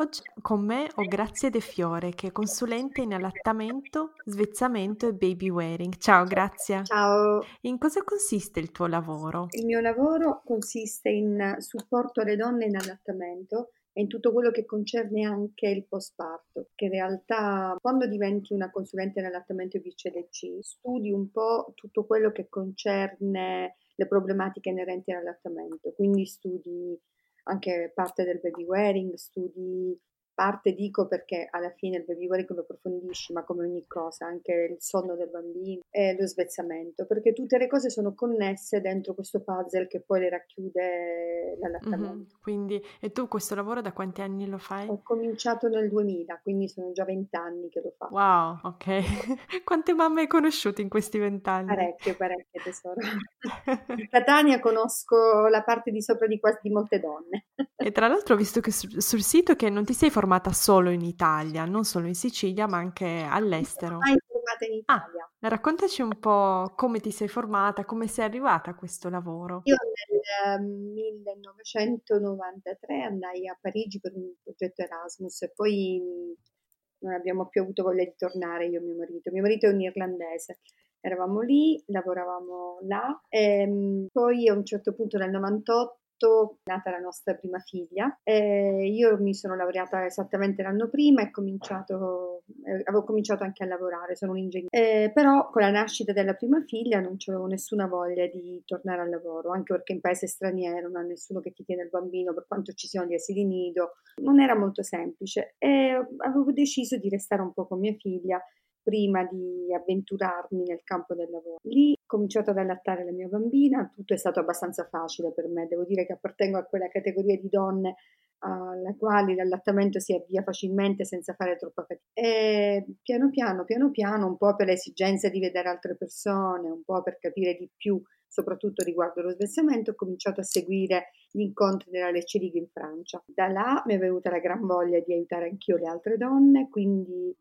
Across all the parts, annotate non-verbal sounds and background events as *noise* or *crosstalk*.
Oggi con me ho Grazia De Fiore, che è consulente in allattamento, svezzamento e baby wearing. Ciao Grazia. Ciao. In cosa consiste il tuo lavoro? Il mio lavoro consiste in supporto alle donne in allattamento e in tutto quello che concerne anche il postparto, che in realtà quando diventi una consulente in allattamento e BCLC studi un po' tutto quello che concerne le problematiche inerenti all'allattamento, quindi studi anche parte del baby wearing, studi parte dico perché alla fine il baby wearing lo approfondisci, ma come ogni cosa, anche il sonno del bambino e lo svezzamento, perché tutte le cose sono connesse dentro questo puzzle che poi le racchiude l'allattamento. Mm-hmm. Quindi, e tu questo lavoro da quanti anni lo fai? Ho cominciato nel 2000, quindi sono già vent'anni che lo faccio. Wow, ok. *laughs* Quante mamme hai conosciuto in questi vent'anni? Parecchie, parecchie tesoro. A *laughs* Catania conosco la parte di sopra di quasi di molte donne. e tra l'altro ho visto che sul, sul sito che non ti sei formato formata solo in Italia, non solo in Sicilia, ma anche all'estero. Mai formata in ah, Italia. Ah, raccontaci un po' come ti sei formata, come sei arrivata a questo lavoro. Io nel 1993 andai a Parigi per un progetto Erasmus e poi non abbiamo più avuto voglia di tornare io e mio marito. Mio marito è un irlandese. Eravamo lì, lavoravamo là e poi a un certo punto nel 98 è nata la nostra prima figlia. Eh, io mi sono laureata esattamente l'anno prima e cominciato, eh, avevo cominciato anche a lavorare, sono un ingegnere. Eh, però con la nascita della prima figlia non avevo nessuna voglia di tornare al lavoro, anche perché in paese straniero non ha nessuno che ti tiene il bambino, per quanto ci siano gli asili nido, non era molto semplice. E avevo deciso di restare un po' con mia figlia prima di avventurarmi nel campo del lavoro. Lì ho cominciato ad allattare la mia bambina, tutto è stato abbastanza facile per me, devo dire che appartengo a quella categoria di donne alla quale l'allattamento si avvia facilmente senza fare troppa fatica. E piano piano, piano piano, un po' per le esigenze di vedere altre persone, un po' per capire di più, soprattutto riguardo lo svezzamento, ho cominciato a seguire gli incontri della Lecce League in Francia. Da là mi è venuta la gran voglia di aiutare anch'io le altre donne, quindi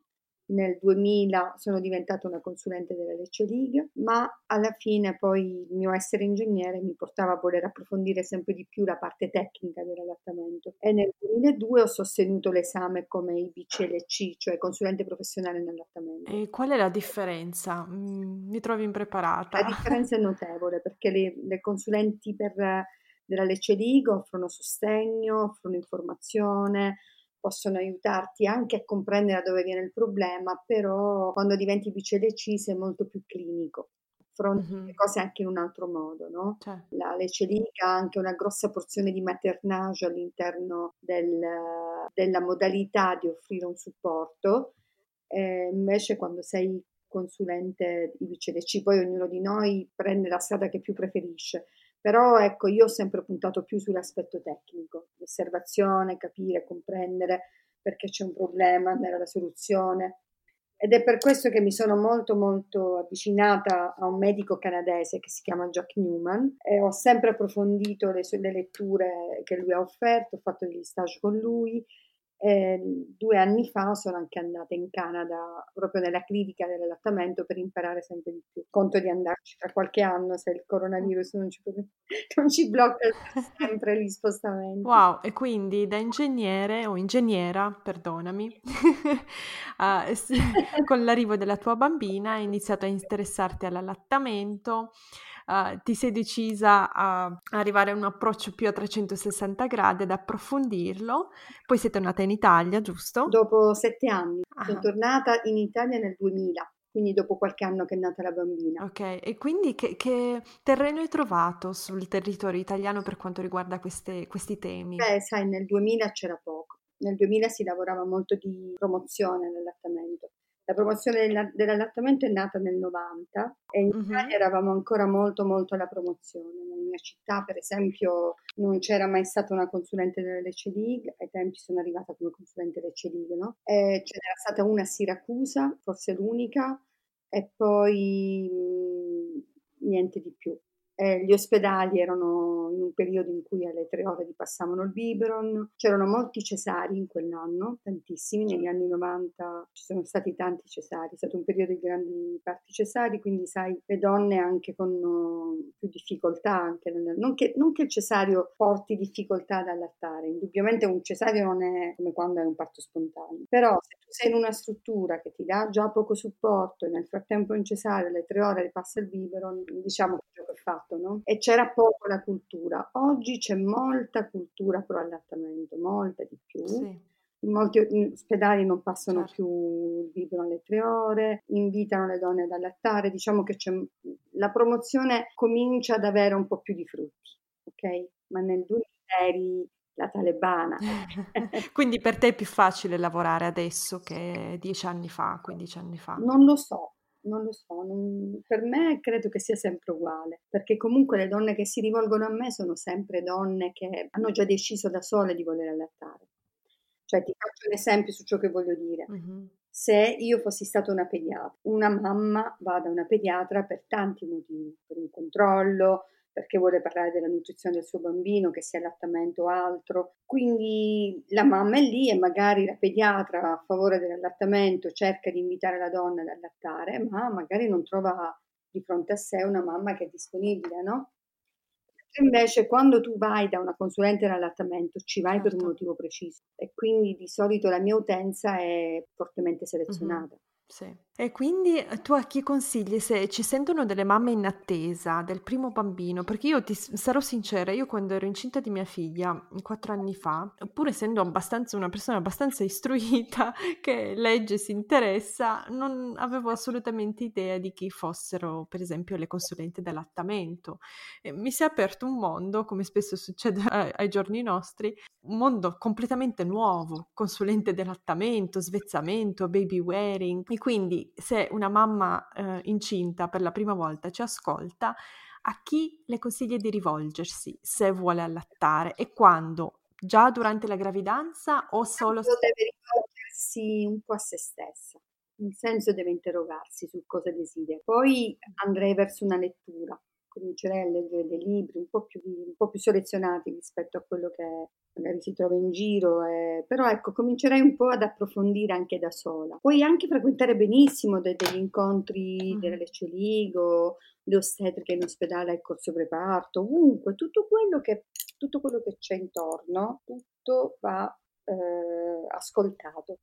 nel 2000 sono diventata una consulente della Lecce League, ma alla fine poi il mio essere ingegnere mi portava a voler approfondire sempre di più la parte tecnica dell'allattamento e nel 2002 ho sostenuto l'esame come IBCLC, cioè consulente professionale in allattamento. E qual è la differenza? Mm, mi trovi impreparata? La differenza è notevole perché le, le consulenti per, della Lecce League offrono sostegno, offrono informazione, possono aiutarti anche a comprendere da dove viene il problema, però quando diventi BCDC sei molto più clinico, affronti mm-hmm. le cose anche in un altro modo, no? Cioè. La lecelica ha anche una grossa porzione di maternage all'interno del, della modalità di offrire un supporto, eh, invece quando sei consulente di BCDC, poi ognuno di noi prende la strada che più preferisce. Però ecco, io ho sempre puntato più sull'aspetto tecnico, l'osservazione, capire, comprendere perché c'è un problema, andare alla soluzione. Ed è per questo che mi sono molto molto avvicinata a un medico canadese che si chiama Jack Newman e ho sempre approfondito le sue le letture che lui ha offerto, ho fatto degli stage con lui eh, due anni fa sono anche andata in Canada proprio nella clinica dell'allattamento per imparare sempre di più. Conto di andarci tra qualche anno se il coronavirus non ci, *laughs* non ci blocca sempre gli spostamenti. Wow, e quindi da ingegnere o ingegnera, perdonami, *laughs* uh, *laughs* con l'arrivo della tua bambina hai iniziato a interessarti all'allattamento uh, ti sei decisa a arrivare a un approccio più a 360 gradi, ad approfondirlo, poi sei tornata in Italia, giusto? Dopo sette anni, ah. sono tornata in Italia nel 2000 quindi dopo qualche anno che è nata la bambina. Ok, e quindi che, che terreno hai trovato sul territorio italiano per quanto riguarda queste, questi temi? Beh, sai, nel 2000 c'era poco. Nel 2000 si lavorava molto di promozione nell'allattamento. La promozione dell'allattamento è nata nel 90 e in Italia uh-huh. eravamo ancora molto molto alla promozione. Nella mia città, per esempio, non c'era mai stata una consulente della Lecce League, ai tempi sono arrivata come consulente Lecce League, no? E ce n'era stata una a Siracusa, forse l'unica, e poi mh, niente di più. Eh, gli ospedali erano in un periodo in cui alle tre ore gli passavano il biberon, c'erano molti cesari in quell'anno, tantissimi, negli anni 90 ci sono stati tanti cesari, è stato un periodo di grandi parti cesari, quindi sai, le donne anche con uh, più difficoltà, anche nel, non, che, non, che, il cesario porti difficoltà ad allattare, indubbiamente un cesario non è come quando è un parto spontaneo, però se tu sei in una struttura che ti dà già poco supporto e nel frattempo in cesario alle tre ore le passa il biberon, diciamo che è fatto fatto, no? E c'era poco la cultura. Oggi c'è molta cultura pro allattamento, molta di più. Sì. In molti ospedali non passano certo. più il biberon alle tre ore, invitano le donne ad allattare, diciamo che la promozione comincia ad avere un po' più di frutti, ok? Ma nel 2000 eri la talebana. *laughs* Quindi per te è più facile lavorare adesso che dieci anni fa, 15 anni fa? Non lo so, non lo so, non, per me credo che sia sempre uguale, perché comunque le donne che si rivolgono a me sono sempre donne che hanno già deciso da sole di voler allattare. Cioè ti faccio un esempio su ciò che voglio dire. Mm-hmm. Se io fossi stata una pediatra, una mamma va da una pediatra per tanti motivi, per un controllo, perché vuole parlare della nutrizione del suo bambino, che sia allattamento o altro. Quindi la mamma è lì e magari la pediatra a favore dell'allattamento cerca di invitare la donna ad allattare, ma magari non trova di fronte a sé una mamma che è disponibile, no? Invece quando tu vai da una consulente dell'allattamento ci vai per un certo. motivo preciso e quindi di solito la mia utenza è fortemente selezionata. Mm-hmm. Sì. E quindi eh, tu a chi consigli se ci sentono delle mamme in attesa del primo bambino? Perché io ti sarò sincera, io quando ero incinta di mia figlia quattro anni fa, pur essendo abbastanza una persona abbastanza *laughs* istruita che legge e si interessa, non avevo assolutamente idea di chi fossero, per esempio, le consulenti dell'allattamento. E mi si è aperto un mondo, come spesso succede *laughs* ai, ai giorni nostri, un mondo completamente nuovo, consulente dell'allattamento, svezzamento, baby wearing quindi se una mamma eh, incinta per la prima volta ci ascolta, a chi le consiglia di rivolgersi se vuole allattare e quando? Già durante la gravidanza o solo... Deve rivolgersi un po' a se stessa, nel senso deve interrogarsi su cosa desidera. Poi andrei verso una lettura, comincerei a leggere dei libri un po' più, un po più selezionati rispetto a quello che magari si trova in giro, eh, però ecco, comincerei un po' ad approfondire anche da sola. Puoi anche frequentare benissimo de- degli incontri mm. della Lecce Ligo, le ostetriche in ospedale al corso preparto, ovunque, tutto quello che, tutto quello che c'è intorno, tutto va eh, ascoltato.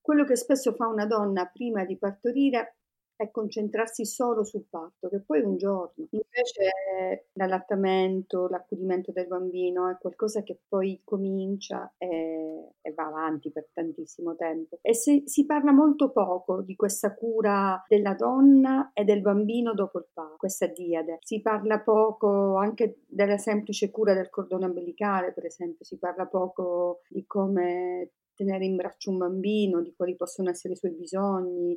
Quello che spesso fa una donna prima di partorire è concentrarsi solo sul parto, che poi un giorno. Invece l'allattamento, l'accudimento del bambino è qualcosa che poi comincia e, e va avanti per tantissimo tempo. E se, si parla molto poco di questa cura della donna e del bambino dopo il parto, questa diade. Si parla poco anche della semplice cura del cordone ombelicale, per esempio, si parla poco di come tenere in braccio un bambino, di quali possono essere i suoi bisogni,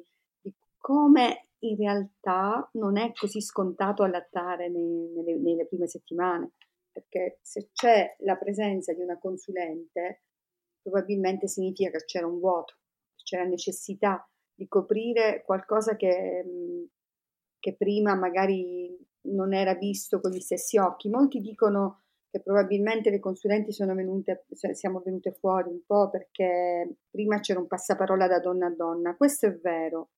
come in realtà non è così scontato allattare nelle, nelle prime settimane, perché se c'è la presenza di una consulente, probabilmente significa che c'era un vuoto, c'era necessità di coprire qualcosa che, che prima magari non era visto con gli stessi occhi. Molti dicono che probabilmente le consulenti sono venute, siamo venute fuori un po' perché prima c'era un passaparola da donna a donna. Questo è vero,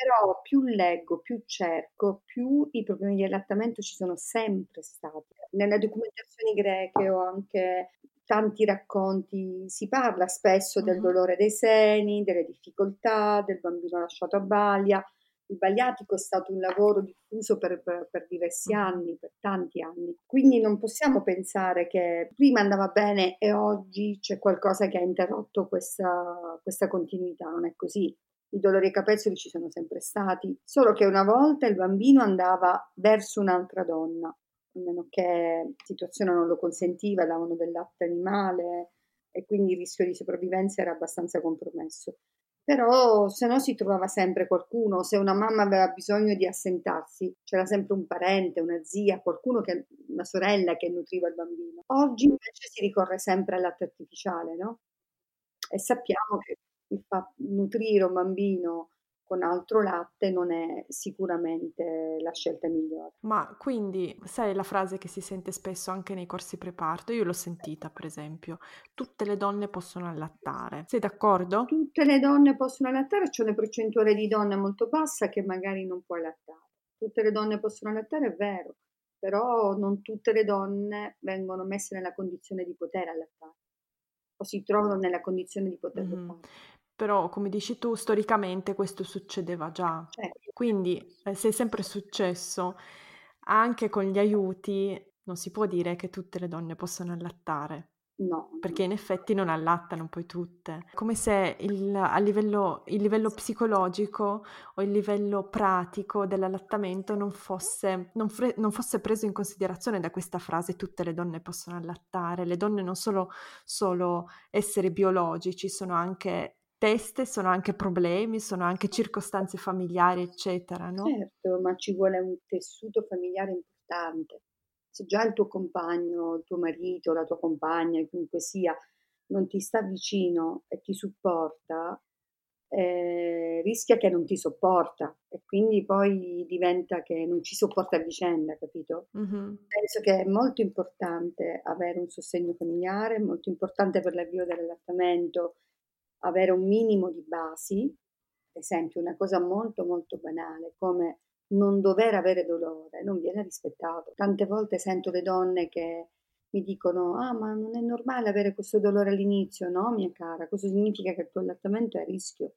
però più leggo, più cerco, più i problemi di allattamento ci sono sempre stati. Nelle documentazioni greche o anche tanti racconti si parla spesso del dolore dei seni, delle difficoltà, del bambino lasciato a baglia. Il bagliatico è stato un lavoro diffuso per, per, per, diversi anni, per tanti anni. Quindi non possiamo pensare che prima andava bene e oggi c'è qualcosa che ha interrotto questa, questa continuità. Non è così. I dolori ai capezzoli ci sono sempre stati, solo che una volta il bambino andava verso un'altra donna, a meno che la situazione non lo consentiva, davano del latte animale e quindi il rischio di sopravvivenza era abbastanza compromesso. Però se no si trovava sempre qualcuno, se una mamma aveva bisogno di assentarsi, c'era sempre un parente, una zia, qualcuno che, una sorella che nutriva il bambino. Oggi invece si ricorre sempre al latte artificiale, no? E sappiamo che il fatto nutrire un bambino con altro latte non è sicuramente la scelta migliore. Ma quindi, sai la frase che si sente spesso anche nei corsi preparto? Io l'ho sentita, per esempio, tutte le donne possono allattare. Sei d'accordo? Tutte le donne possono allattare, c'è una percentuale di donne molto bassa che magari non può allattare. Tutte le donne possono allattare, è vero, però non tutte le donne vengono messe nella condizione di poter allattare o si trovano nella condizione di poterlo Mhm. fare. Però, come dici tu, storicamente questo succedeva già. Certo. Quindi, eh, se è sempre successo, anche con gli aiuti, non si può dire che tutte le donne possono allattare. No, Perché in effetti non allattano poi tutte. Come se il, a livello, il livello psicologico o il livello pratico dell'allattamento non fosse, non fre- non fosse preso in considerazione da questa frase tutte le donne possono allattare. Le donne non sono solo esseri biologici, sono anche teste, sono anche problemi, sono anche circostanze familiari, eccetera, no? Certo, ma ci vuole un tessuto familiare importante. Se già il tuo compagno, il tuo marito, la tua compagna, chiunque sia, non ti sta vicino e ti supporta, eh, rischia che non ti sopporta e quindi poi diventa che non ci sopporta a vicenda, capito? Mhm. Penso che è molto importante avere un sostegno familiare, molto importante per l'avvio dell'allattamento avere un minimo di basi, ad esempio una cosa molto molto banale come non dover avere dolore non viene rispettato. Tante volte sento le donne che mi dicono ah ma non è normale avere questo dolore all'inizio, no mia cara, questo significa che il tuo allattamento è a rischio,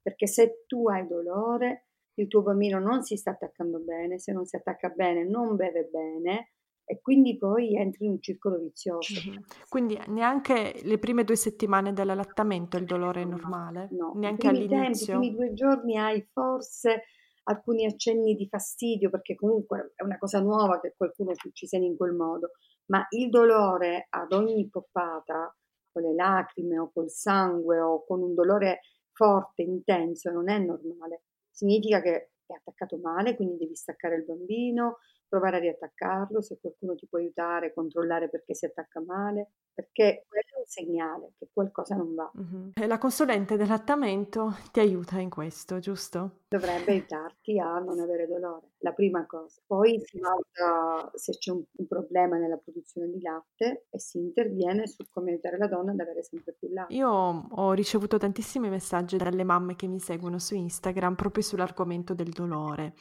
perché se tu hai dolore il tuo bambino non si sta attaccando bene, se non si attacca bene non beve bene e quindi poi entri in un circolo vizioso. Quindi neanche le prime due settimane dell'allattamento il dolore è No, normale? no, i Neanche primi tempi, i all'inizio? primi due giorni hai forse alcuni accenni di fastidio perché comunque è una cosa nuova che qualcuno ci uccise in quel modo, ma il dolore ad ogni poppata, con le lacrime o col sangue o con un dolore forte, intenso, non è normale. Significa che è attaccato male, quindi devi staccare il bambino, provare a riattaccarlo, se qualcuno ti può aiutare, controllare perché si attacca male, perché quello è un segnale che qualcosa non va. Mhm. E la consulente dell'allattamento ti aiuta in questo, giusto? Dovrebbe aiutarti a non avere dolore, la prima cosa. Poi si valuta se c'è un, un problema nella produzione di latte e si interviene su come aiutare la donna ad avere sempre più latte. Io ho ricevuto tantissimi messaggi dalle mamme che mi seguono su Instagram proprio sull'argomento del dolore.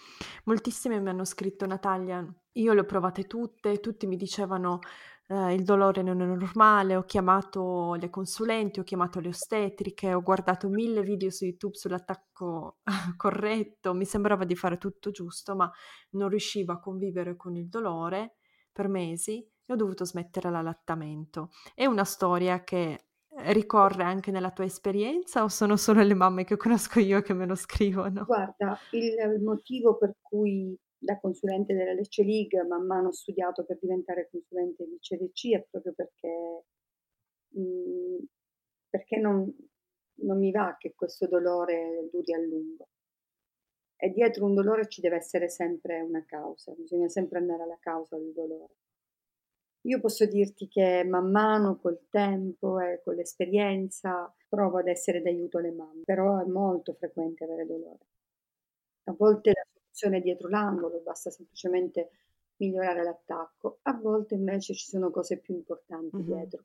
Moltissime mi hanno scritto Natalia, io le ho provate tutte, tutti mi dicevano eh, il dolore non è normale, ho chiamato le consulenti, ho chiamato le ostetriche, ho guardato mille video su YouTube sull'attacco *laughs* corretto, mi sembrava di fare tutto giusto, ma non riuscivo a convivere con il dolore per mesi e ho dovuto smettere l'allattamento. È una storia che ricorre anche nella tua esperienza o sono solo le mamme che conosco io che me lo scrivono? Guarda, il motivo per cui da consulente della Lecce League man mano ho studiato per diventare consulente di CDC è proprio perché, mh, perché non, non mi va che questo dolore duri a lungo. E dietro un dolore ci deve essere sempre una causa, bisogna sempre andare alla causa del dolore. Io posso dirti che man mano col tempo e con l'esperienza provo ad essere d'aiuto alle mamme, però è molto frequente avere dolore. A volte la soluzione dietro l'angolo, basta semplicemente migliorare l'attacco, a volte invece ci sono cose più importanti Mhm. dietro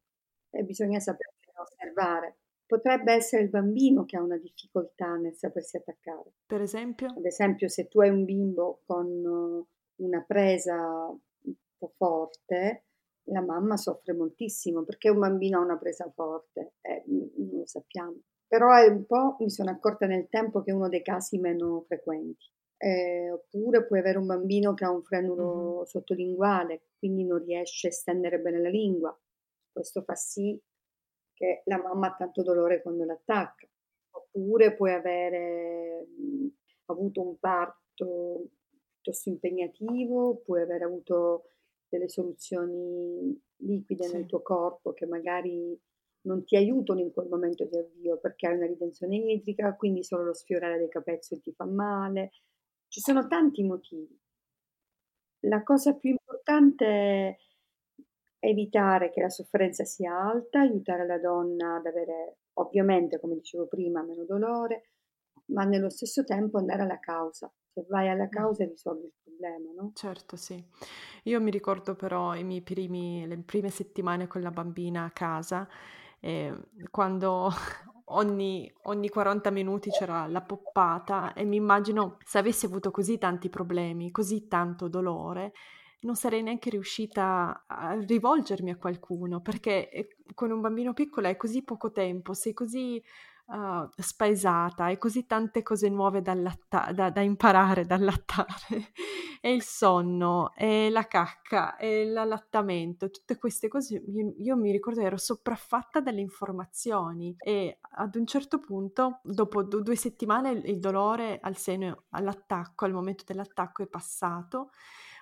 e bisogna saperle osservare. Potrebbe essere il bambino che ha una difficoltà nel sapersi attaccare. Per esempio? Ad esempio, se tu hai un bimbo con una presa un po' forte, la mamma soffre moltissimo perché un bambino ha una presa forte, eh, non lo sappiamo. Però è un po', mi sono accorta nel tempo che è uno dei casi meno frequenti. Eh, oppure puoi avere un bambino che ha un frenulo Mhm. sottolinguale, quindi non riesce a estendere bene la lingua. Questo fa sì che la mamma ha tanto dolore quando l'attacca. Oppure puoi avere mh, avuto un parto piuttosto impegnativo, puoi aver avuto delle soluzioni liquide nel Sì. tuo corpo che magari non ti aiutano in quel momento di avvio perché hai una ritenzione idrica, quindi solo lo sfiorare dei capezzoli ti fa male. Ci sono tanti motivi. La cosa più importante è evitare che la sofferenza sia alta, aiutare la donna ad avere, ovviamente, come dicevo prima, meno dolore, ma nello stesso tempo andare alla causa. Se vai alla causa risolvi il problema, no? Certo, sì. Io mi ricordo però i miei primi, le prime settimane con la bambina a casa, eh, quando ogni, ogni 40 minuti c'era la poppata e mi immagino se avessi avuto così tanti problemi, così tanto dolore, non sarei neanche riuscita a rivolgermi a qualcuno, perché eh, con un bambino piccolo hai così poco tempo, sei così uh, spaesata, hai così tante cose nuove da, allatta- da, da imparare, da allattare, *laughs* e il sonno, e la cacca, e l'allattamento, tutte queste cose, io, io mi ricordo ero sopraffatta dalle informazioni e ad un certo punto, dopo d- due settimane, il dolore al seno, all'attacco, al momento dell'attacco è passato,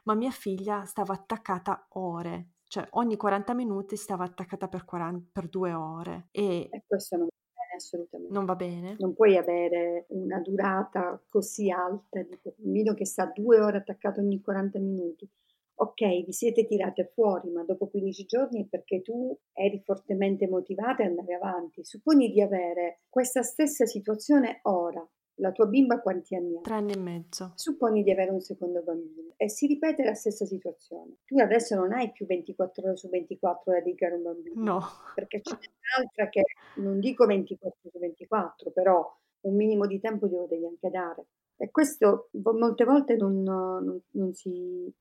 ma mia figlia stava attaccata ore, cioè ogni 40 minuti stava attaccata per, 40, per due ore. E, e questo non assolutamente. Non va bene. Non puoi avere una durata così alta di un bambino che sta due ore attaccato ogni 40 minuti. Ok, vi siete tirate fuori, ma dopo 15 giorni è perché tu eri fortemente motivata e andavi avanti. Supponi di avere questa stessa situazione ora, la tua bimba quanti anni ha? Tre anni e mezzo. Supponi di avere un secondo bambino e si ripete la stessa situazione. Tu adesso non hai più 24 ore su 24 da dedicare a un bambino. No. Perché c'è un'altra che non dico 24 su 24, però un minimo di tempo glielo devi anche dare. E questo molte volte non, non, non si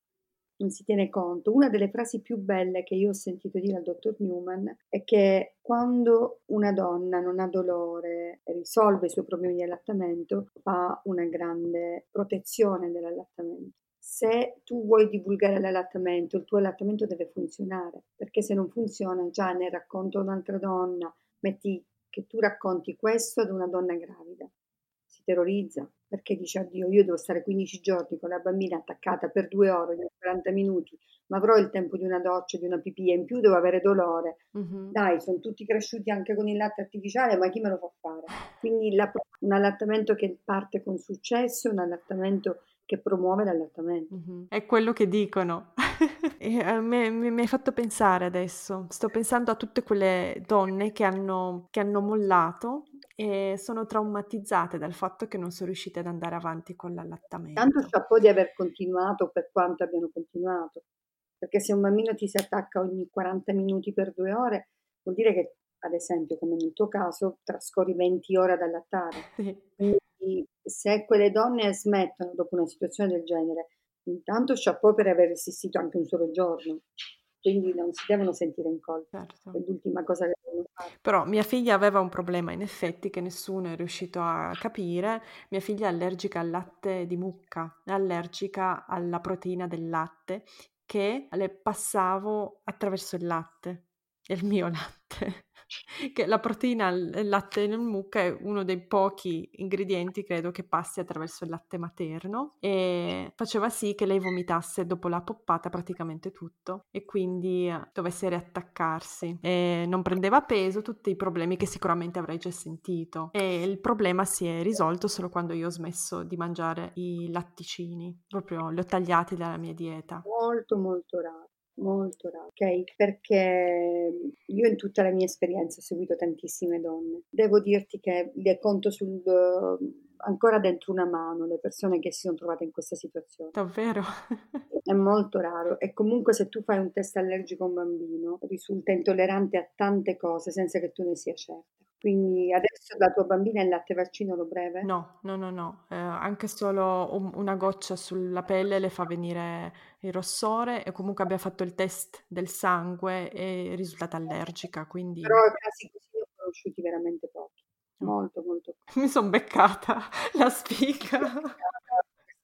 non si tiene conto. Una delle frasi più belle che io ho sentito dire al dottor Newman è che quando una donna non ha dolore risolve i suoi problemi di allattamento, fa una grande protezione dell'allattamento. Se tu vuoi divulgare l'allattamento, il tuo allattamento deve funzionare, perché se non funziona, già ne racconto un'altra donna, metti che tu racconti questo ad una donna gravida, si terrorizza, perché dice addio io devo stare 15 giorni con la bambina attaccata per due ore, 40 minuti, ma avrò il tempo di una doccia, di una pipì e in più devo avere dolore. Mm-hmm. Dai, sono tutti cresciuti anche con il latte artificiale, ma chi me lo fa fare? Quindi la, un allattamento che parte con successo, un allattamento che promuove l'allattamento. Mm-hmm. È quello che dicono. *laughs* e, uh, mi, mi, hai fatto pensare adesso, sto pensando a tutte quelle donne che hanno, che hanno mollato e sono traumatizzate dal fatto che non sono riuscite ad andare avanti con l'allattamento. Tanto chapeau di aver continuato per quanto abbiano continuato, perché se un bambino ti si attacca ogni 40 minuti per due ore, vuol dire che, ad esempio, come nel tuo caso, trascorri 20 ore ad allattare. *laughs* Quindi se quelle donne smettono dopo una situazione del genere, intanto chapeau per aver resistito anche un solo giorno quindi non si devono sentire in colpa. Certo. È l'ultima cosa che devono fare. Però mia figlia aveva un problema in effetti che nessuno è riuscito a capire. Mia figlia è allergica al latte di mucca, è allergica alla proteina del latte che le passavo attraverso il latte, il mio latte *laughs* che la proteina, il latte nel mucca è uno dei pochi ingredienti, credo, che passi attraverso il latte materno e faceva sì che lei vomitasse dopo la poppata praticamente tutto e quindi eh, dovesse riattaccarsi. E non prendeva peso, tutti i problemi che sicuramente avrei già sentito. E il problema si è risolto solo quando io ho smesso di mangiare i latticini, proprio li ho tagliati dalla mia dieta. Molto molto raro molto raro, ok? Perché io in tutta la mia esperienza ho seguito tantissime donne. Devo dirti che le conto sul, ancora dentro una mano le persone che si sono trovate in questa situazione. Davvero? È molto raro e comunque se tu fai un test allergico a un bambino risulta intollerante a tante cose senza che tu ne sia certa. Quindi adesso la tua bambina è il latte vaccino lo breve? No, no, no, no. Eh, anche solo un- una goccia sulla pelle le fa venire il rossore e comunque abbia fatto il test del sangue e è risultata allergica, quindi... Però casi così ne ho conosciuti veramente pochi. Molto, molto *laughs* pochi. *laughs* Mi sono beccata la questa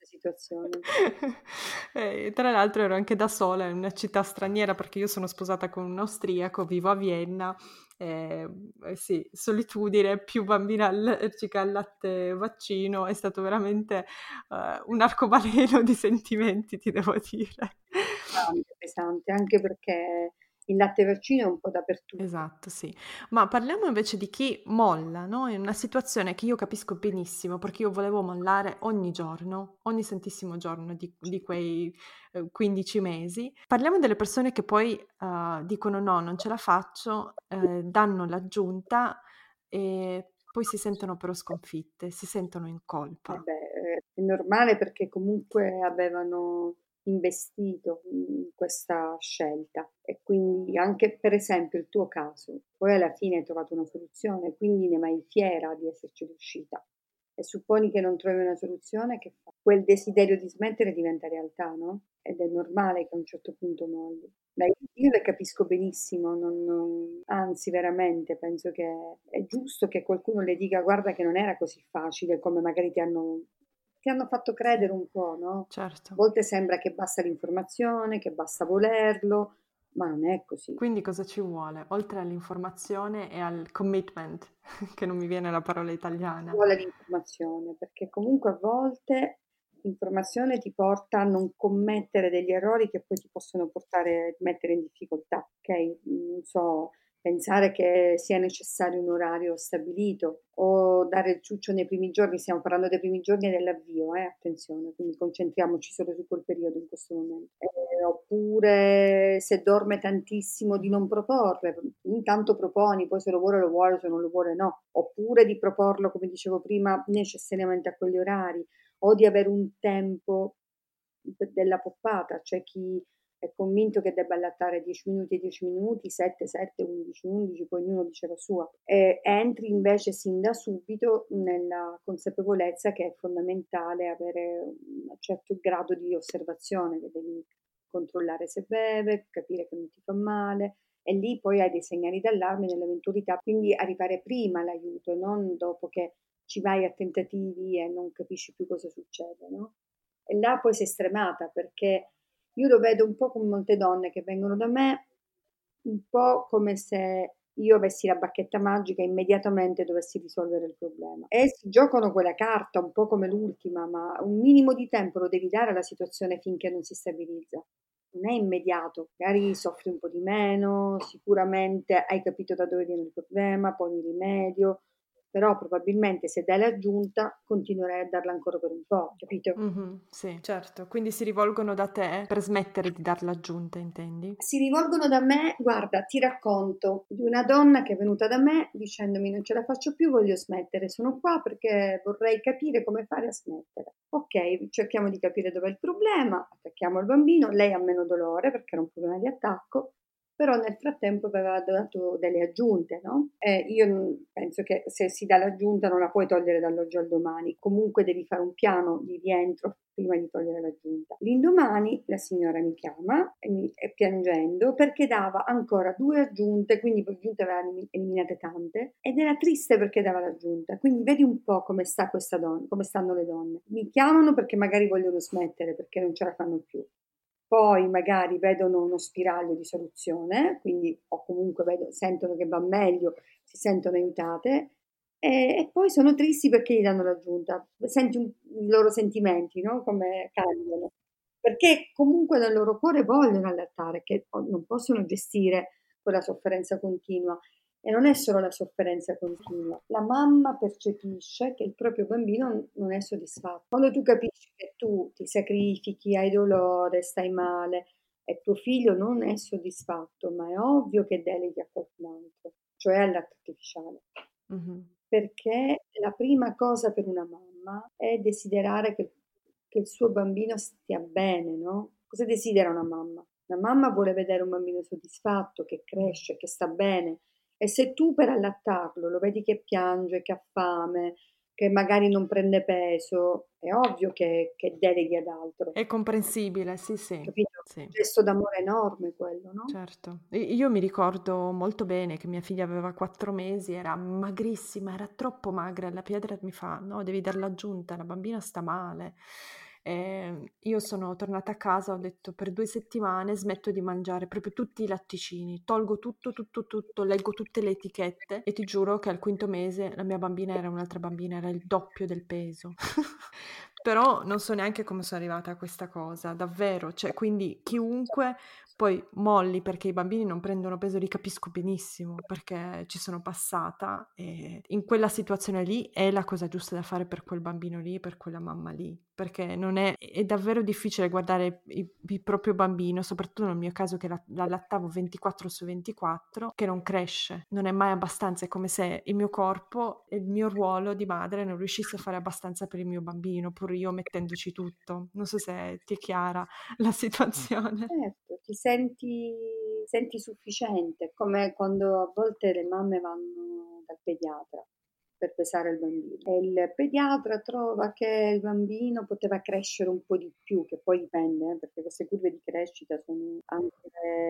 situazione. *laughs* E, tra l'altro ero anche da sola in una città straniera perché io sono sposata con un austriaco, vivo a Vienna eh, sì, solitudine, più bambina allergica al latte vaccino, è stato veramente uh, un arcobaleno di sentimenti, ti devo dire. Pesante, pesante, anche perché il latte vaccino è un po' dappertutto. Esatto, sì. Ma parliamo invece di chi molla, no? In una situazione che io capisco benissimo, perché io volevo mollare ogni giorno, ogni santissimo giorno di, di quei eh, 15 mesi. Parliamo delle persone che poi uh, dicono no, non ce la faccio, eh, danno l'aggiunta e poi si sentono però sconfitte, si sentono in Eh colpa. beh, eh, è normale perché comunque avevano investito in questa scelta e quindi anche per esempio il tuo caso, poi alla fine hai trovato una soluzione, quindi ne vai fiera di esserci riuscita. E supponi che non trovi una soluzione, che fa? Quel desiderio di smettere diventa realtà, no? Ed è normale che a un certo punto molli. Beh, io le capisco benissimo, non- non- anzi veramente penso che è giusto che qualcuno le dica guarda che non era così facile come magari ti hanno, ti hanno fatto credere un po', no? A Certo. volte sembra che basta l'informazione, che basta volerlo, ma non è così. Quindi cosa ci vuole? Oltre all'informazione e al commitment, *laughs* che non mi viene la parola italiana. vuole l'informazione, perché comunque a volte l'informazione ti porta a non commettere degli errori che poi ti possono portare a mettere in difficoltà, ok? Non so, pensare che sia necessario un orario stabilito o dare il ciuccio nei primi giorni, stiamo parlando dei primi giorni dell'avvio, eh? attenzione, quindi concentriamoci solo su quel periodo in questo momento. Eh, oppure se dorme tantissimo di non proporre, intanto proponi, poi se lo vuole lo vuole, se non lo vuole no, oppure di proporlo, come dicevo prima, necessariamente a quegli orari o di avere un tempo della poppata, c'è chi è convinto che debba allattare 10 minuti e 10 minuti, 7, 7, 11, 11, poi ognuno dice la sua. E entri invece sin da subito nella consapevolezza che è fondamentale avere un certo grado di osservazione, che devi controllare se beve, capire che non ti fa male, e lì poi hai dei segnali d'allarme nell'eventualità, quindi arrivare prima l'aiuto e non dopo che ci vai a tentativi e non capisci più cosa succede, no? E là poi sei stremata perché io lo vedo un po' come molte donne che vengono da me, un po' come se io avessi la bacchetta magica e immediatamente dovessi risolvere il problema. E si giocano quella carta un po' come l'ultima, ma un minimo di tempo lo devi dare alla situazione finché non si stabilizza. Non è immediato, magari soffri un po' di meno, sicuramente hai capito da dove viene il problema, poni rimedio, però probabilmente se dai l'aggiunta continuerai a darla ancora per un po', capito? Mm-hmm, sì, certo. Quindi si rivolgono da te per smettere di dar l'aggiunta, intendi? Si rivolgono da me, guarda, ti racconto di una donna che è venuta da me dicendomi non ce la faccio più, voglio smettere, sono qua perché vorrei capire come fare a smettere. Ok, cerchiamo di capire dov'è il problema, attacchiamo il bambino, lei ha meno dolore perché era un problema di attacco, però nel frattempo aveva dato delle aggiunte, no? E io penso che se si dà l'aggiunta non la puoi togliere dall'oggi al domani, comunque devi fare un piano di rientro prima di togliere l'aggiunta. L'indomani la signora mi chiama e mi, piangendo perché dava ancora due aggiunte, quindi le aggiunte aveva eliminate tante ed era triste perché dava l'aggiunta. Quindi vedi un po' come sta questa donna, come stanno le donne. Mi chiamano perché magari vogliono smettere, perché non ce la fanno più poi magari vedono uno spiraglio di soluzione, quindi o comunque vedo, sentono che va meglio, si sentono aiutate e, e poi sono tristi perché gli danno l'aggiunta, senti un, i loro sentimenti, no? Come cambiano, perché comunque nel loro cuore vogliono allattare, che non possono gestire quella sofferenza continua. E non è solo la sofferenza continua, la mamma percepisce che il proprio bambino non è soddisfatto. Quando tu capisci che tu ti sacrifichi, hai dolore, stai male e tuo figlio non è soddisfatto, ma è ovvio che deleghi a qualcun altro, cioè al latte artificiale. Mm-hmm. Perché la prima cosa per una mamma è desiderare che, che il suo bambino stia bene, no? Cosa desidera una mamma? La mamma vuole vedere un bambino soddisfatto, che cresce, che sta bene, e se tu per allattarlo lo vedi che piange, che ha fame, che magari non prende peso, è ovvio che, che deleghi ad altro. È comprensibile, sì, sì. Capito? sì. Un gesto d'amore enorme quello, no? Certo. Io mi ricordo molto bene che mia figlia aveva quattro mesi, era magrissima, era troppo magra, la pietra mi fa, no, devi darla aggiunta, la bambina sta male. E io sono tornata a casa, ho detto per due settimane smetto di mangiare proprio tutti i latticini, tolgo tutto, tutto, tutto, leggo tutte le etichette e ti giuro che al quinto mese la mia bambina era un'altra bambina, era il doppio del peso. *laughs* Però non so neanche come sono arrivata a questa cosa, davvero. Cioè, quindi chiunque poi molli perché i bambini non prendono peso, li capisco benissimo perché ci sono passata e in quella situazione lì è la cosa giusta da fare per quel bambino lì, per quella mamma lì perché non è, è davvero difficile guardare il, il, proprio bambino, soprattutto nel mio caso che la, la, lattavo 24 su 24, che non cresce, non è mai abbastanza, è come se il mio corpo e il mio ruolo di madre non riuscisse a fare abbastanza per il mio bambino, pur io mettendoci tutto. Non so se ti è chiara *laughs* la situazione. Certo, ti senti, senti sufficiente, come quando a volte le mamme vanno dal pediatra per pesare il bambino. E il pediatra trova che il bambino poteva crescere un po' di più, che poi dipende, eh, perché queste curve di crescita sono anche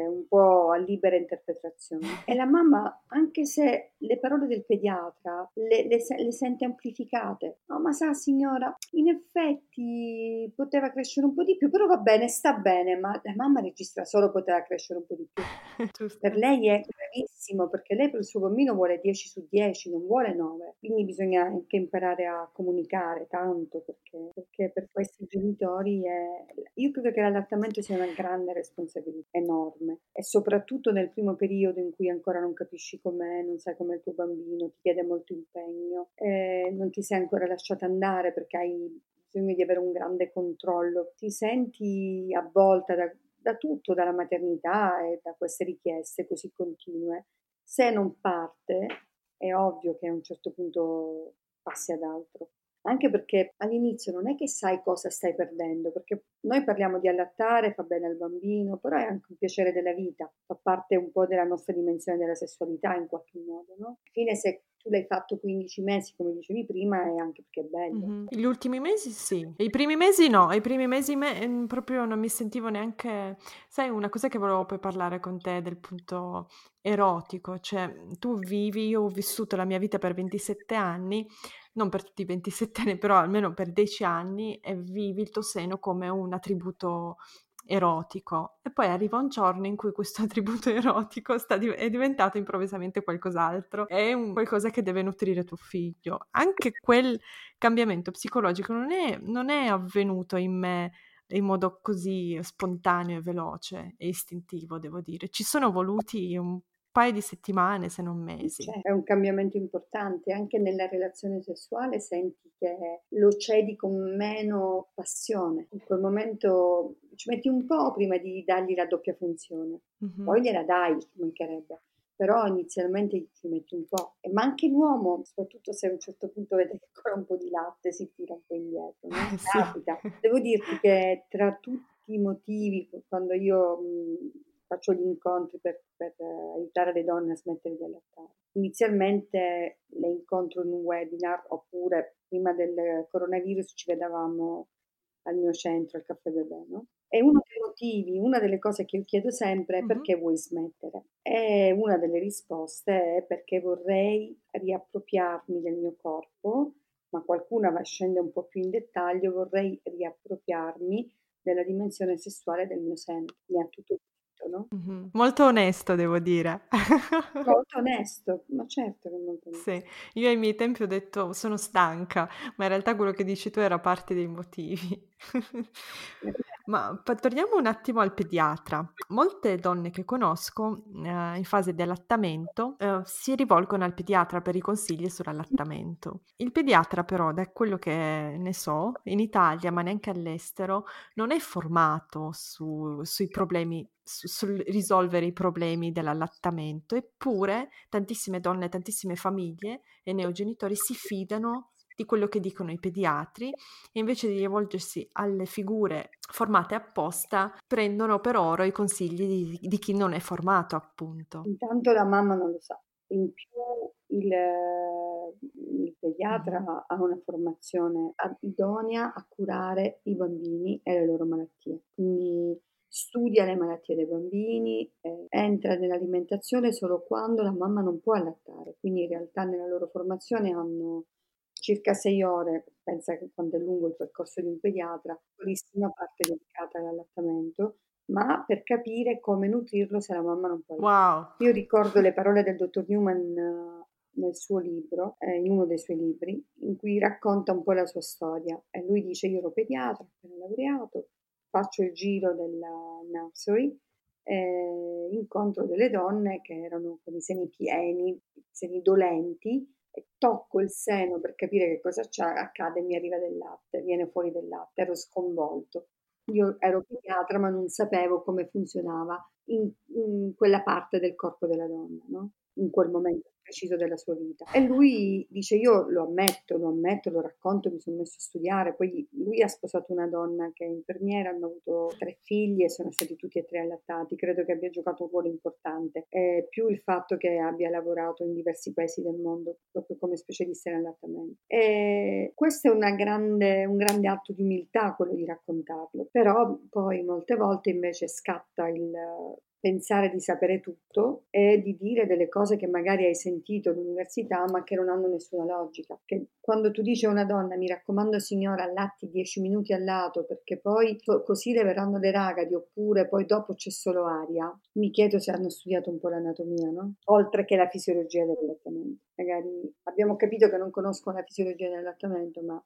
un po' a libera interpretazione. E la mamma, anche se le parole del pediatra le, le, le sente amplificate, no, ma sa signora, in effetti poteva crescere un po' di più, però va bene, sta bene, ma la mamma registra solo poteva crescere un po' di più. *laughs* per lei è gravissimo, perché lei per il suo bambino vuole 10 su 10, non vuole 9. Quindi bisogna anche imparare a comunicare tanto perché, perché per questi genitori è... io credo che l'allattamento sia una grande responsabilità, enorme e soprattutto nel primo periodo in cui ancora non capisci com'è, non sai com'è il tuo bambino, ti chiede molto impegno, eh, non ti sei ancora lasciata andare perché hai bisogno di avere un grande controllo, ti senti avvolta da, da tutto, dalla maternità e da queste richieste così continue. Se non parte, è ovvio che a un certo punto passi ad altro. Anche perché all'inizio non è che sai cosa stai perdendo, perché noi parliamo di allattare, fa bene al bambino, però è anche un piacere della vita, fa parte un po' della nostra dimensione della sessualità in qualche modo, no? Alla fine se tu l'hai fatto 15 mesi, come dicevi prima, è anche perché è bello. Mm-hmm. Gli ultimi mesi sì, i primi mesi no, i primi mesi me- mm, proprio non mi sentivo neanche... Sai, una cosa che volevo poi parlare con te del punto erotico, cioè tu vivi, io ho vissuto la mia vita per 27 anni, non per tutti i 27 anni, però almeno per 10 anni e vivi il tuo seno come un attributo erotico e poi arriva un giorno in cui questo *laughs* attributo erotico di- è diventato improvvisamente qualcos'altro, è un qualcosa che deve nutrire tuo figlio. Anche quel cambiamento psicologico non è, non è avvenuto in me in modo così spontaneo e veloce e istintivo, devo dire. Ci sono voluti un paio di settimane, se non mesi. Cioè, è un cambiamento importante, anche nella relazione sessuale senti che lo cedi con meno passione. In quel momento ci metti un po' prima di dargli la doppia funzione, mm-hmm. poi gliela dai, mancherebbe. Però inizialmente ci metti un po', ma anche l'uomo, soprattutto se a un certo punto vede che ancora un po' di latte, si tira un po' indietro. No? *laughs* Capita. Devo dirti che tra tutti i motivi, quando io mh, faccio gli incontri per, per uh, aiutare le donne a smettere di allattare. Inizialmente le incontro in un webinar oppure prima del coronavirus ci vedevamo al mio centro, al Caffè Bebè, no? E uno dei motivi, una delle cose che io chiedo sempre è perché vuoi smettere? E una delle risposte è perché vorrei riappropriarmi del mio corpo, ma qualcuna va scende un po' più in dettaglio, vorrei riappropriarmi della dimensione sessuale del mio seno. Ne ha tutto no? Mh-mh. Molto onesto devo dire. *laughs* Molto onesto, ma certo che molto onesto. Sì, io ai miei tempi ho detto: "Sono stanca", ma in realtà quello che dici tu era parte dei motivi. Ma torniamo un attimo al pediatra. Molte donne che conosco, ehm, in fase di allattamento, ehm, si rivolgono al pediatra per i consigli sull'allattamento. Il pediatra però, da quello che ne so, in Italia, ma neanche all'estero, non è formato su sui problemi su sul risolvere i problemi dell'allattamento, eppure tantissime donne, tantissime famiglie e neogenitori si fidano di quello che dicono i pediatri e invece di rivolgersi alle figure formate apposta prendono per oro i consigli di, di chi non è formato appunto. Intanto la mamma non lo sa, in più il, il pediatra mm-hmm. ha una formazione idonea a curare i bambini e le loro malattie, quindi studia le malattie dei bambini, eh, entra nell'alimentazione solo quando la mamma non può allattare, quindi in realtà nella loro formazione hanno circa sei ore, pensa che quando è lungo il percorso di un pediatra, piccolissima parte dedicata all'allattamento, ma per capire come nutrirlo se la mamma non può. Wow. Io ricordo le parole del dottor Newman uh, nel suo libro, eh, in uno dei suoi libri, in cui racconta un po' la sua storia. E lui dice: Io ero pediatra, appena laureato, faccio il giro della nursery, eh, incontro delle donne che erano con i seni pieni, seni dolenti, tocco il seno per capire che cosa c'è, accade, mi arriva del latte, viene fuori del latte, ero sconvolto. Io ero pediatra ma non sapevo come funzionava in, in quella parte del corpo della donna, no? in quel momento preciso della sua vita. E lui dice: Io lo ammetto, lo ammetto, lo racconto, mi sono messo a studiare. Poi lui ha sposato una donna che è infermiera, hanno avuto tre figli e sono stati tutti e tre allattati. Credo che abbia giocato un ruolo importante. Eh, più il fatto che abbia lavorato in diversi paesi del mondo proprio come specialista in allattamento. E questo è grande, un grande atto di umiltà, quello di raccontarlo. Però poi molte volte invece scatta il pensare di sapere tutto e di dire delle cose che magari hai sentito all'università ma che non hanno nessuna logica. Che quando tu dici a una donna mi raccomando signora allatti 10 minuti al lato perché poi così le verranno le ragadi oppure poi dopo c'è solo aria, mi chiedo se hanno studiato un po' l'anatomia, no? Oltre che la fisiologia dell'allattamento. Magari abbiamo capito che non conoscono la fisiologia dell'allattamento ma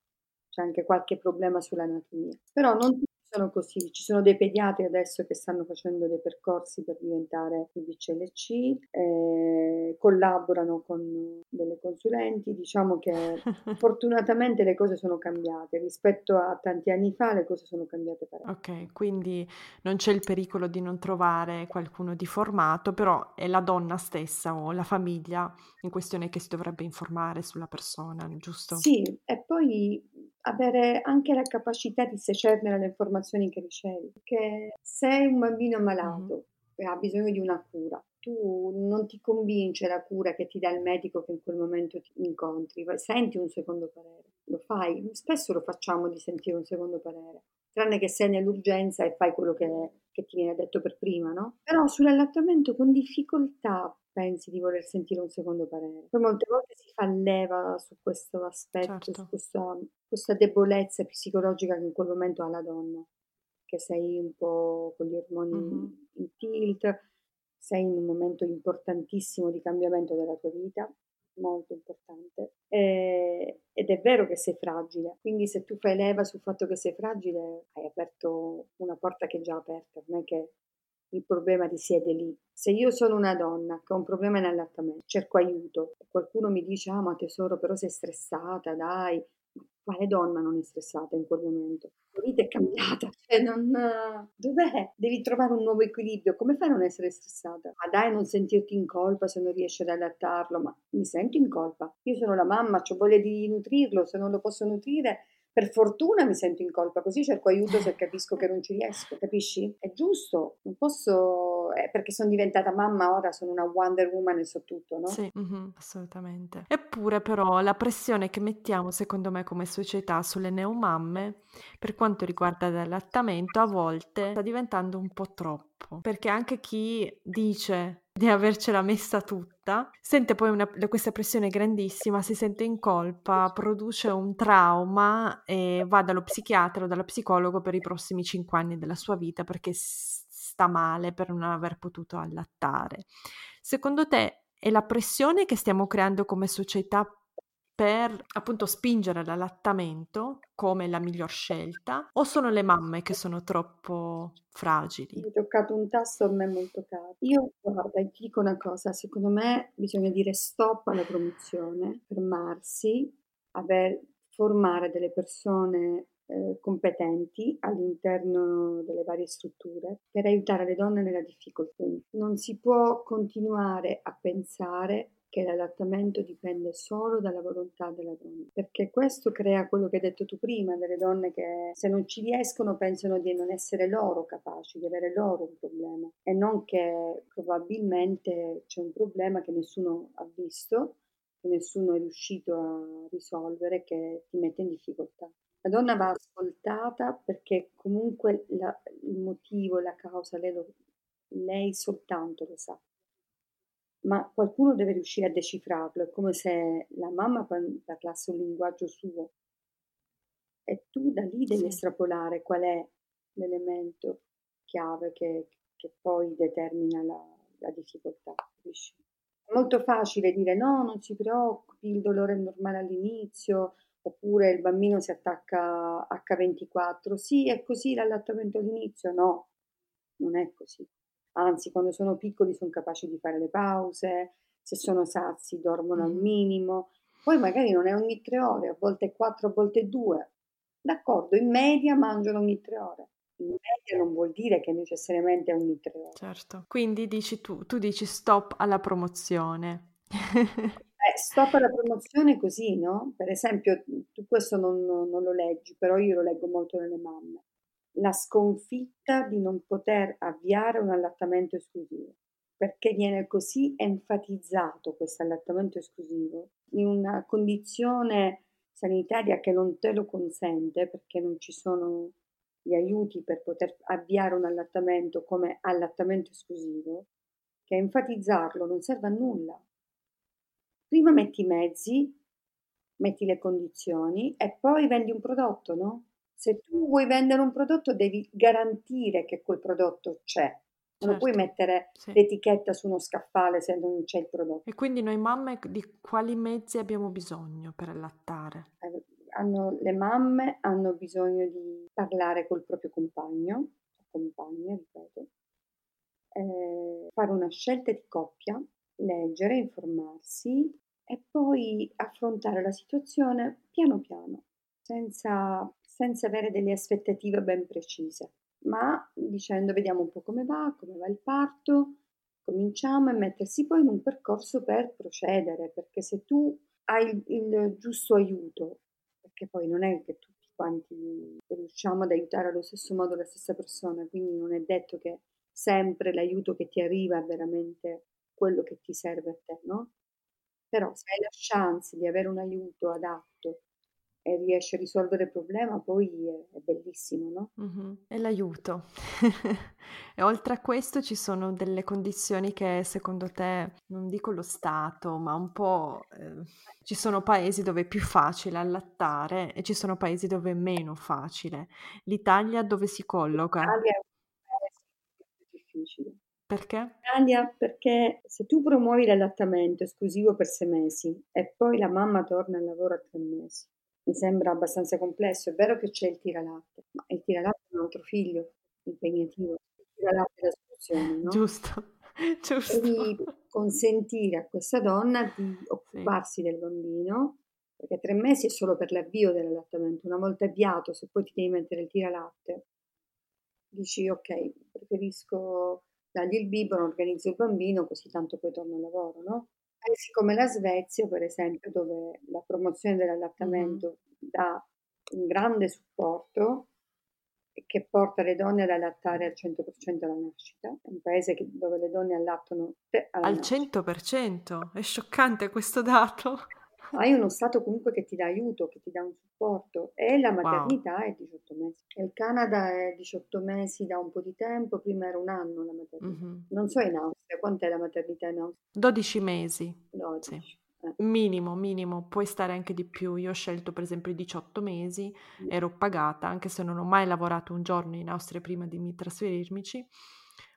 c'è anche qualche problema sull'anatomia. Però non sono così, ci sono dei pediatri adesso che stanno facendo dei percorsi per diventare i BCLC, eh, collaborano con delle consulenti, diciamo che *laughs* fortunatamente le cose sono cambiate rispetto a tanti anni fa, le cose sono cambiate parecchio. Ok, quindi non c'è il pericolo di non trovare qualcuno di formato, però è la donna stessa o la famiglia in questione che si dovrebbe informare sulla persona, giusto? Sì, e poi avere anche la capacità di secernere le informazioni che ricevi. Perché se un bambino malato e ha bisogno di una cura, tu non ti convince la cura che ti dà il medico che in quel momento ti incontri, senti un secondo parere, lo fai, spesso lo facciamo di sentire un secondo parere, tranne che sei nell'urgenza e fai quello che, che ti viene detto per prima, no? Però sull'allattamento con difficoltà pensi di voler sentire un secondo parere. Poi molte volte si fa leva su questo aspetto, certo. su questa, questa, debolezza psicologica che in quel momento ha la donna, che sei un po' con gli ormoni mm-hmm. in tilt, sei in un momento importantissimo di cambiamento della tua vita, molto importante, e, ed è vero che sei fragile, quindi se tu fai leva sul fatto che sei fragile hai aperto una porta che è già aperta, non è che il problema risiede lì. Se io sono una donna che ho un problema nell'allattamento, cerco aiuto, qualcuno mi dice, ah ma tesoro, però sei stressata, dai, quale donna non è stressata in quel momento? La vita è cambiata, *laughs* cioè non... Dov'è? Devi trovare un nuovo equilibrio. Come fai a non essere stressata? Ma dai, non sentirti in colpa se non riesci ad allattarlo, ma mi sento in colpa. Io sono la mamma, ho voglia di nutrirlo, se non lo posso nutrire per fortuna mi sento in colpa, così cerco aiuto se capisco che non ci riesco, capisci? È giusto, non posso, eh, perché sono diventata mamma, ora sono una Wonder Woman e so tutto, no? Sì, mm-hmm, assolutamente. Eppure però la pressione che mettiamo, secondo me, come società sulle neomamme, per quanto riguarda l'allattamento, a volte sta diventando un po' troppo, perché anche chi dice di avercela messa tutta, sente poi una, questa pressione grandissima, si sente in colpa, produce un trauma e va dallo psichiatra o dallo psicologo per i prossimi cinque anni della sua vita perché sta male per non aver potuto allattare. Secondo te è la pressione che stiamo creando come società per appunto spingere all'allattamento come la miglior scelta o sono le mamme che sono troppo fragili? Hai toccato un tasto a me molto caro. Io guarda, ti dico una cosa, secondo me bisogna dire stop alla promozione, fermarsi, aver, formare delle persone eh, competenti all'interno delle varie strutture per aiutare le donne nella difficoltà. Non si può continuare a pensare che l'allattamento dipende solo dalla volontà della donna, perché questo crea quello che hai detto tu prima, delle donne che se non ci riescono pensano di non essere loro capaci, di avere loro un problema e non che probabilmente c'è un problema che nessuno ha visto, che nessuno è riuscito a risolvere, che ti mette in difficoltà. La donna va ascoltata perché comunque la, il motivo, la causa, lei, lo, lei soltanto lo sa ma qualcuno deve riuscire a decifrarlo, è come se la mamma parlasse un linguaggio suo e tu da lì devi sì. estrapolare qual è l'elemento chiave che, che poi determina la, la difficoltà. Capisci? È molto facile dire no, non si preoccupi, il dolore è normale all'inizio, oppure il bambino si attacca H24, sì, è così l'allattamento all'inizio, no, non è così anzi quando sono piccoli sono capaci di fare le pause, se sono sazi dormono al minimo, Poi magari non è ogni tre ore, a volte quattro, a volte due. D'accordo, in media mangiano ogni tre ore. In media non vuol dire che necessariamente ogni tre ore. Certo, quindi dici tu, tu dici stop alla promozione. *laughs* Eh, stop alla promozione così, no? Per esempio, tu questo non, non, non lo leggi, però io lo leggo molto nelle mamme. La sconfitta di non poter avviare un allattamento esclusivo, perché viene così enfatizzato questo allattamento esclusivo in una condizione sanitaria che non te lo consente, perché non ci sono gli aiuti per poter avviare un allattamento come allattamento esclusivo, che enfatizzarlo non serve a nulla prima metti i mezzi, metti le condizioni e poi vendi un prodotto, no? Se tu vuoi vendere un prodotto devi garantire che quel prodotto c'è. Non certo, puoi mettere sì. l'etichetta su uno scaffale se non c'è il prodotto. E quindi noi mamme di quali mezzi abbiamo bisogno per allattare? Eh, hanno, le mamme hanno bisogno di parlare col proprio compagno, compagna, ripeto, eh, fare una scelta di coppia, leggere, informarsi, e poi affrontare la situazione piano piano, senza, senza avere delle aspettative ben precise, ma dicendo vediamo un po' come va, come va il parto, cominciamo a mettersi poi in un percorso per procedere, perché se tu hai il, il giusto aiuto, perché poi non è che tutti quanti riusciamo ad aiutare allo stesso modo la stessa persona, quindi non è detto che sempre l'aiuto che ti arriva è veramente quello che ti serve a te, no? Però se hai la chance di avere un aiuto adatto e riesci a risolvere il problema, poi è, è bellissimo, no? Mm-hmm. E l'aiuto. *laughs* e oltre a questo ci sono delle condizioni che secondo te, non dico lo Stato, ma un po'... Eh, ci sono paesi dove è più facile allattare e ci sono paesi dove è meno facile. L'Italia dove si colloca? L'Italia è difficile perché? Italia perché se tu promuovi l'allattamento esclusivo per sei mesi e poi la mamma torna al lavoro a tre mesi, mi sembra abbastanza complesso. È vero che c'è il tiralatte, ma il tiralatte è un altro figlio impegnativo. Il tiralatte è la soluzione, no? Giusto, *laughs* giusto. Quindi consentire a questa donna di occuparsi sì. del bambino, perché tre mesi è solo per l'avvio dell'allattamento. Una volta avviato, se poi ti devi mettere il tiralatte, dici ok, preferisco dagli il biberon, organizzo il bambino, così tanto poi torno al lavoro, no? Paesi come la Svezia, per esempio, dove la promozione dell'allattamento dà un grande supporto che porta le donne ad allattare al 100% alla nascita, è un paese che, dove le donne allattano alla al nascita. 100%? È scioccante questo dato hai uno Stato comunque che ti dà aiuto, che ti dà un supporto e la maternità wow. è 18 mesi. Il Canada è 18 mesi da un po' di tempo, prima era un anno la maternità. Mm-hmm. Non so in Austria, quant'è la maternità in Austria? 12 mesi. 12. Sì. Eh. Minimo, minimo, puoi stare anche di più. Io ho scelto per esempio i 18 mesi, mm. ero pagata, anche se non ho mai lavorato un giorno in Austria prima di trasferirmici,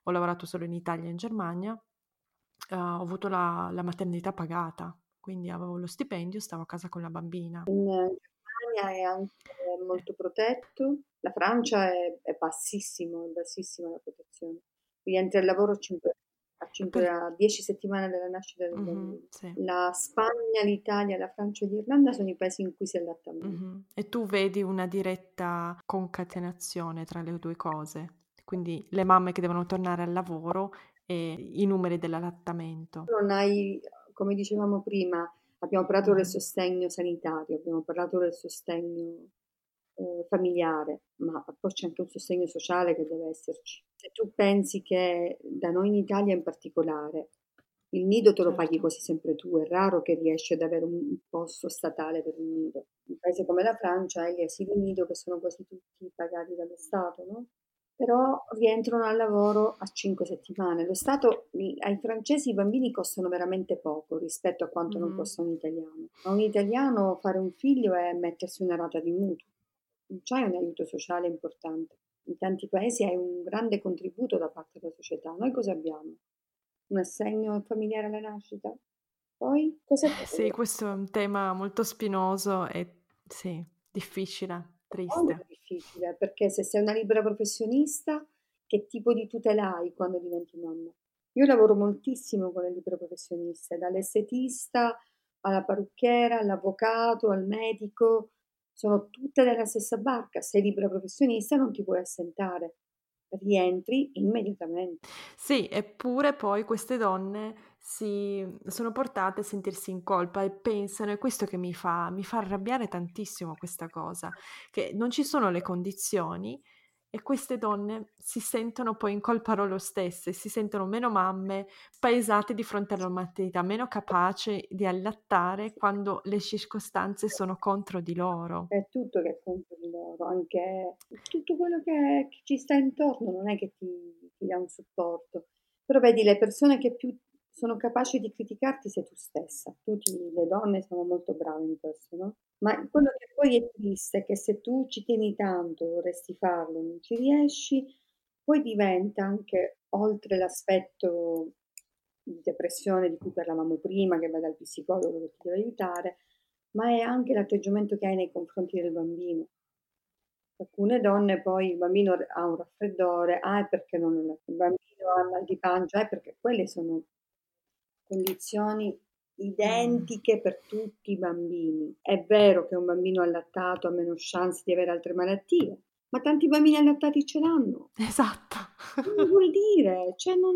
ho lavorato solo in Italia e in Germania, uh, ho avuto la, la maternità pagata, quindi avevo lo stipendio, stavo a casa con la bambina. In Germania è anche molto protetto, la Francia è, è bassissimo, è bassissima la protezione. Rientri al lavoro a 5 a, 5, per... a 10 settimane dalla nascita del bambino. Mm-hmm, sì. La Spagna, l'Italia, la Francia e l'Irlanda sono i paesi in cui si allatta meno. Mm-hmm. E tu vedi una diretta concatenazione tra le due cose? Quindi le mamme che devono tornare al lavoro e i numeri dell'allattamento. Non hai come dicevamo prima, abbiamo parlato del sostegno sanitario, abbiamo parlato del sostegno eh, familiare, ma poi c'è anche un sostegno sociale che deve esserci. Se tu pensi che da noi in Italia in particolare il nido te lo certo. paghi quasi sempre tu, è raro che riesci ad avere un posto statale per un nido. In un paese come la Francia hai gli asili nido che sono quasi tutti pagati dallo Stato, no? Però rientrano al lavoro a 5 settimane. Lo Stato, ai francesi i bambini costano veramente poco rispetto a quanto mm. non costa un italiano. A un italiano fare un figlio è mettersi una rata di mutuo, non c'è un aiuto sociale importante. In tanti paesi hai un grande contributo da parte della società. Noi cosa abbiamo? Un assegno familiare alla nascita? Poi cosa... Sì, questo è un tema molto spinoso e sì, difficile. Triste. Difficile perché se sei una libera professionista, che tipo di tutela hai quando diventi mamma? Io lavoro moltissimo con le libere professioniste, dall'estetista alla parrucchiera, all'avvocato, al medico, sono tutte nella stessa barca. Sei libera professionista, non ti puoi assentare. Rientri immediatamente. Sì, eppure poi queste donne si sono portate a sentirsi in colpa e pensano, è questo che mi fa, mi fa arrabbiare tantissimo questa cosa, che non ci sono le condizioni e queste donne si sentono poi in colpa loro stesse, si sentono meno mamme, paesate di fronte alla maternità, meno capaci di allattare quando le circostanze sono contro di loro. È tutto che è contro di loro, anche tutto quello che, che ci sta intorno non è che ti, ti dà un supporto. Però vedi, le persone che più sono capaci di criticarti sei tu stessa. Tutte le donne sono molto brave in questo, no? Ma quello che poi è triste è che se tu ci tieni tanto, vorresti farlo, non ci riesci, poi diventa anche oltre l'aspetto di depressione di cui parlavamo prima, che va dal psicologo che ti deve aiutare, ma è anche l'atteggiamento che hai nei confronti del bambino. Alcune donne poi il bambino ha un raffreddore, ah è perché non il bambino ha mal di pancia, è perché quelle sono condizioni identiche per tutti i bambini. È vero che un bambino allattato ha meno chance di avere altre malattie, ma tanti bambini allattati ce l'hanno. Esatto. Cosa vuol dire? Cioè non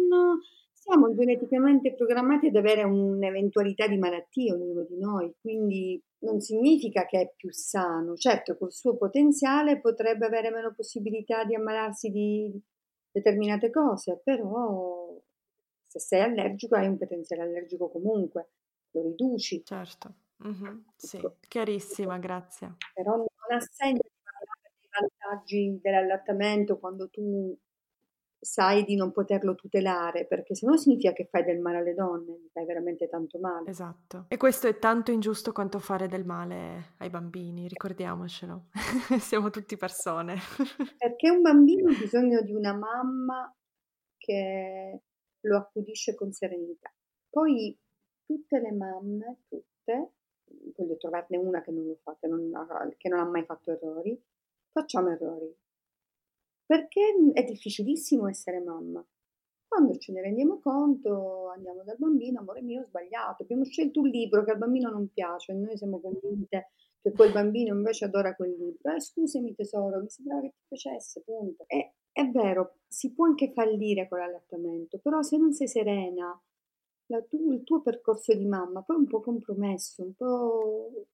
siamo geneticamente programmati ad avere un'eventualità di malattie ognuno di noi, quindi non significa che è più sano. Certo, col suo potenziale potrebbe avere meno possibilità di ammalarsi di determinate cose, però se sei allergico hai un potenziale allergico comunque, lo riduci. Certo, mm-hmm. sì, ecco. chiarissima, grazie. Però non ha senso parlare dei vantaggi dell'allattamento quando tu sai di non poterlo tutelare, perché se no significa che fai del male alle donne, fai veramente tanto male. Esatto. E questo è tanto ingiusto quanto fare del male ai bambini, ricordiamocelo. *laughs* Siamo tutti persone. perché un bambino ha bisogno di una mamma che lo accudisce con serenità. Poi tutte le mamme, tutte, voglio trovarne una che non lo fa, che non ha, che non ha mai fatto errori, facciamo errori. Perché è difficilissimo essere mamma. Quando ce ne rendiamo conto, andiamo dal bambino, amore mio, ho sbagliato, abbiamo scelto un libro che al bambino non piace, e noi siamo convinte che quel bambino invece adora quel libro. Eh, scusami tesoro, mi sembrava che ti piacesse, punto. E è vero, si può anche fallire con l'allattamento, però se non sei serena, tu, il tuo percorso di mamma poi è un po' compromesso, un po'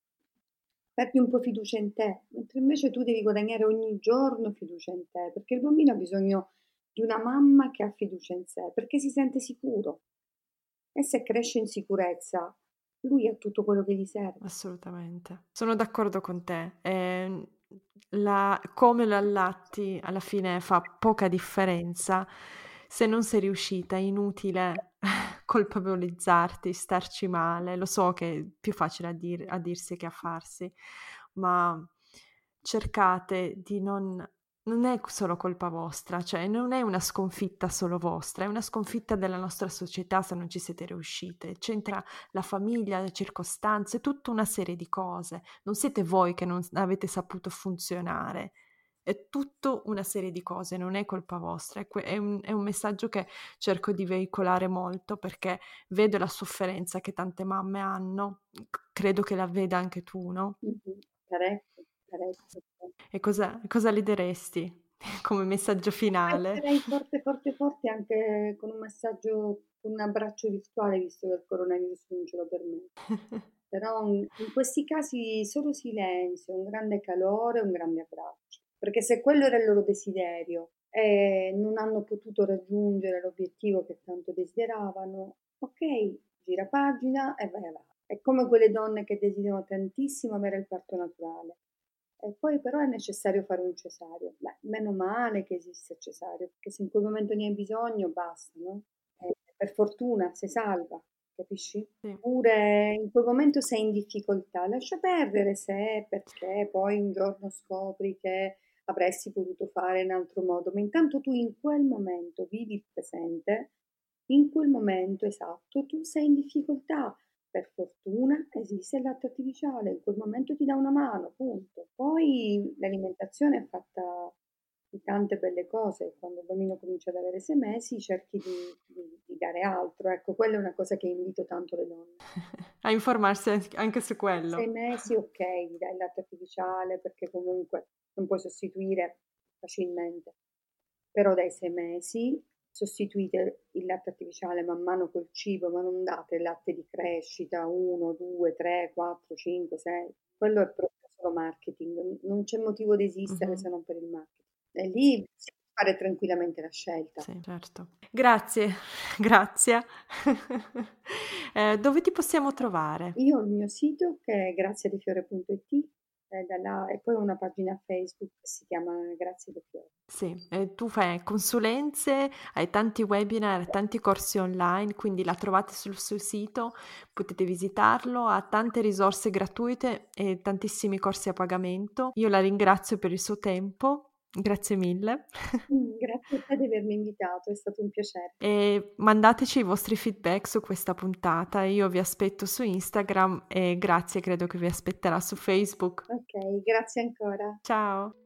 perdi un po' fiducia in te, mentre invece tu devi guadagnare ogni giorno fiducia in te, perché il bambino ha bisogno di una mamma che ha fiducia in sé, perché si sente sicuro. E se cresce in sicurezza, lui ha tutto quello che gli serve. Assolutamente. Sono d'accordo con te. Eh, la, come lo allatti alla fine fa poca differenza. Se non sei riuscita, è inutile *laughs* colpevolizzarti, starci male. Lo so che è più facile a, dir- a dirsi che a farsi, ma cercate di non non è solo colpa vostra, cioè non è una sconfitta solo vostra, è una sconfitta della nostra società se non ci siete riuscite. C'entra la famiglia, le circostanze, tutta una serie di cose. Non siete voi che non avete saputo funzionare. È tutta una serie di cose, non è colpa vostra. È, è, un, è un messaggio che cerco di veicolare molto perché vedo la sofferenza che tante mamme hanno. Credo che la veda anche tu, no? Mm-hmm. Parecchio, parecchio. E cosa, cosa le diresti *laughs* come messaggio finale? Sarei forte, forte, forte anche con un messaggio, con un abbraccio virtuale, visto che il coronavirus non ce lo permette. *laughs* Però in questi casi solo silenzio, un grande calore, un grande abbraccio. Perché se quello era il loro desiderio e non hanno potuto raggiungere l'obiettivo che tanto desideravano, ok, gira pagina e vai avanti. È come quelle donne che desiderano tantissimo avere il parto naturale e poi però è necessario fare un cesario. Beh, meno male che esiste il cesario, perché se in quel momento ne hai bisogno, basta, no? E per fortuna sei salva, capisci? Sì. Oppure in quel momento sei in difficoltà, lascia perdere se perché poi un giorno scopri che avresti potuto fare in altro modo, ma intanto tu in quel momento vivi il presente, in quel momento esatto tu sei in difficoltà, per fortuna esiste il latte artificiale, in quel momento ti dà una mano, punto. Poi l'alimentazione è fatta di tante belle cose, quando il bambino comincia ad avere sei mesi cerchi di, di, di dare altro, ecco, quella è una cosa che invito tanto le donne. *laughs* a informarsi anche su quello. Sei mesi ok, dai il latte artificiale perché comunque non puoi sostituire facilmente, però dai sei mesi sostituite il latte artificiale man mano col cibo, ma non date il latte di crescita 1, 2, 3, 4, 5, 6. Quello è proprio solo marketing, non c'è motivo di esistere uh-huh. se non per il marketing. E lì si può fare tranquillamente la scelta. Sì, certo. Grazie, *laughs* grazie. *laughs* eh, dove ti possiamo trovare? Io ho il mio sito che è graziadefiore.it da là, e poi una pagina Facebook che si chiama Grazie di Fiore. Sì, eh, tu fai consulenze, hai tanti webinar, tanti corsi online, quindi la trovate sul suo sito, potete visitarlo, ha tante risorse gratuite e tantissimi corsi a pagamento. Io la ringrazio per il suo tempo Grazie mille. *laughs* Mm, grazie a te di avermi invitato, è stato un piacere. E mandateci i vostri feedback su questa puntata, io vi aspetto su Instagram e grazie, credo che vi aspetterà su Facebook. Ok, grazie ancora. Ciao.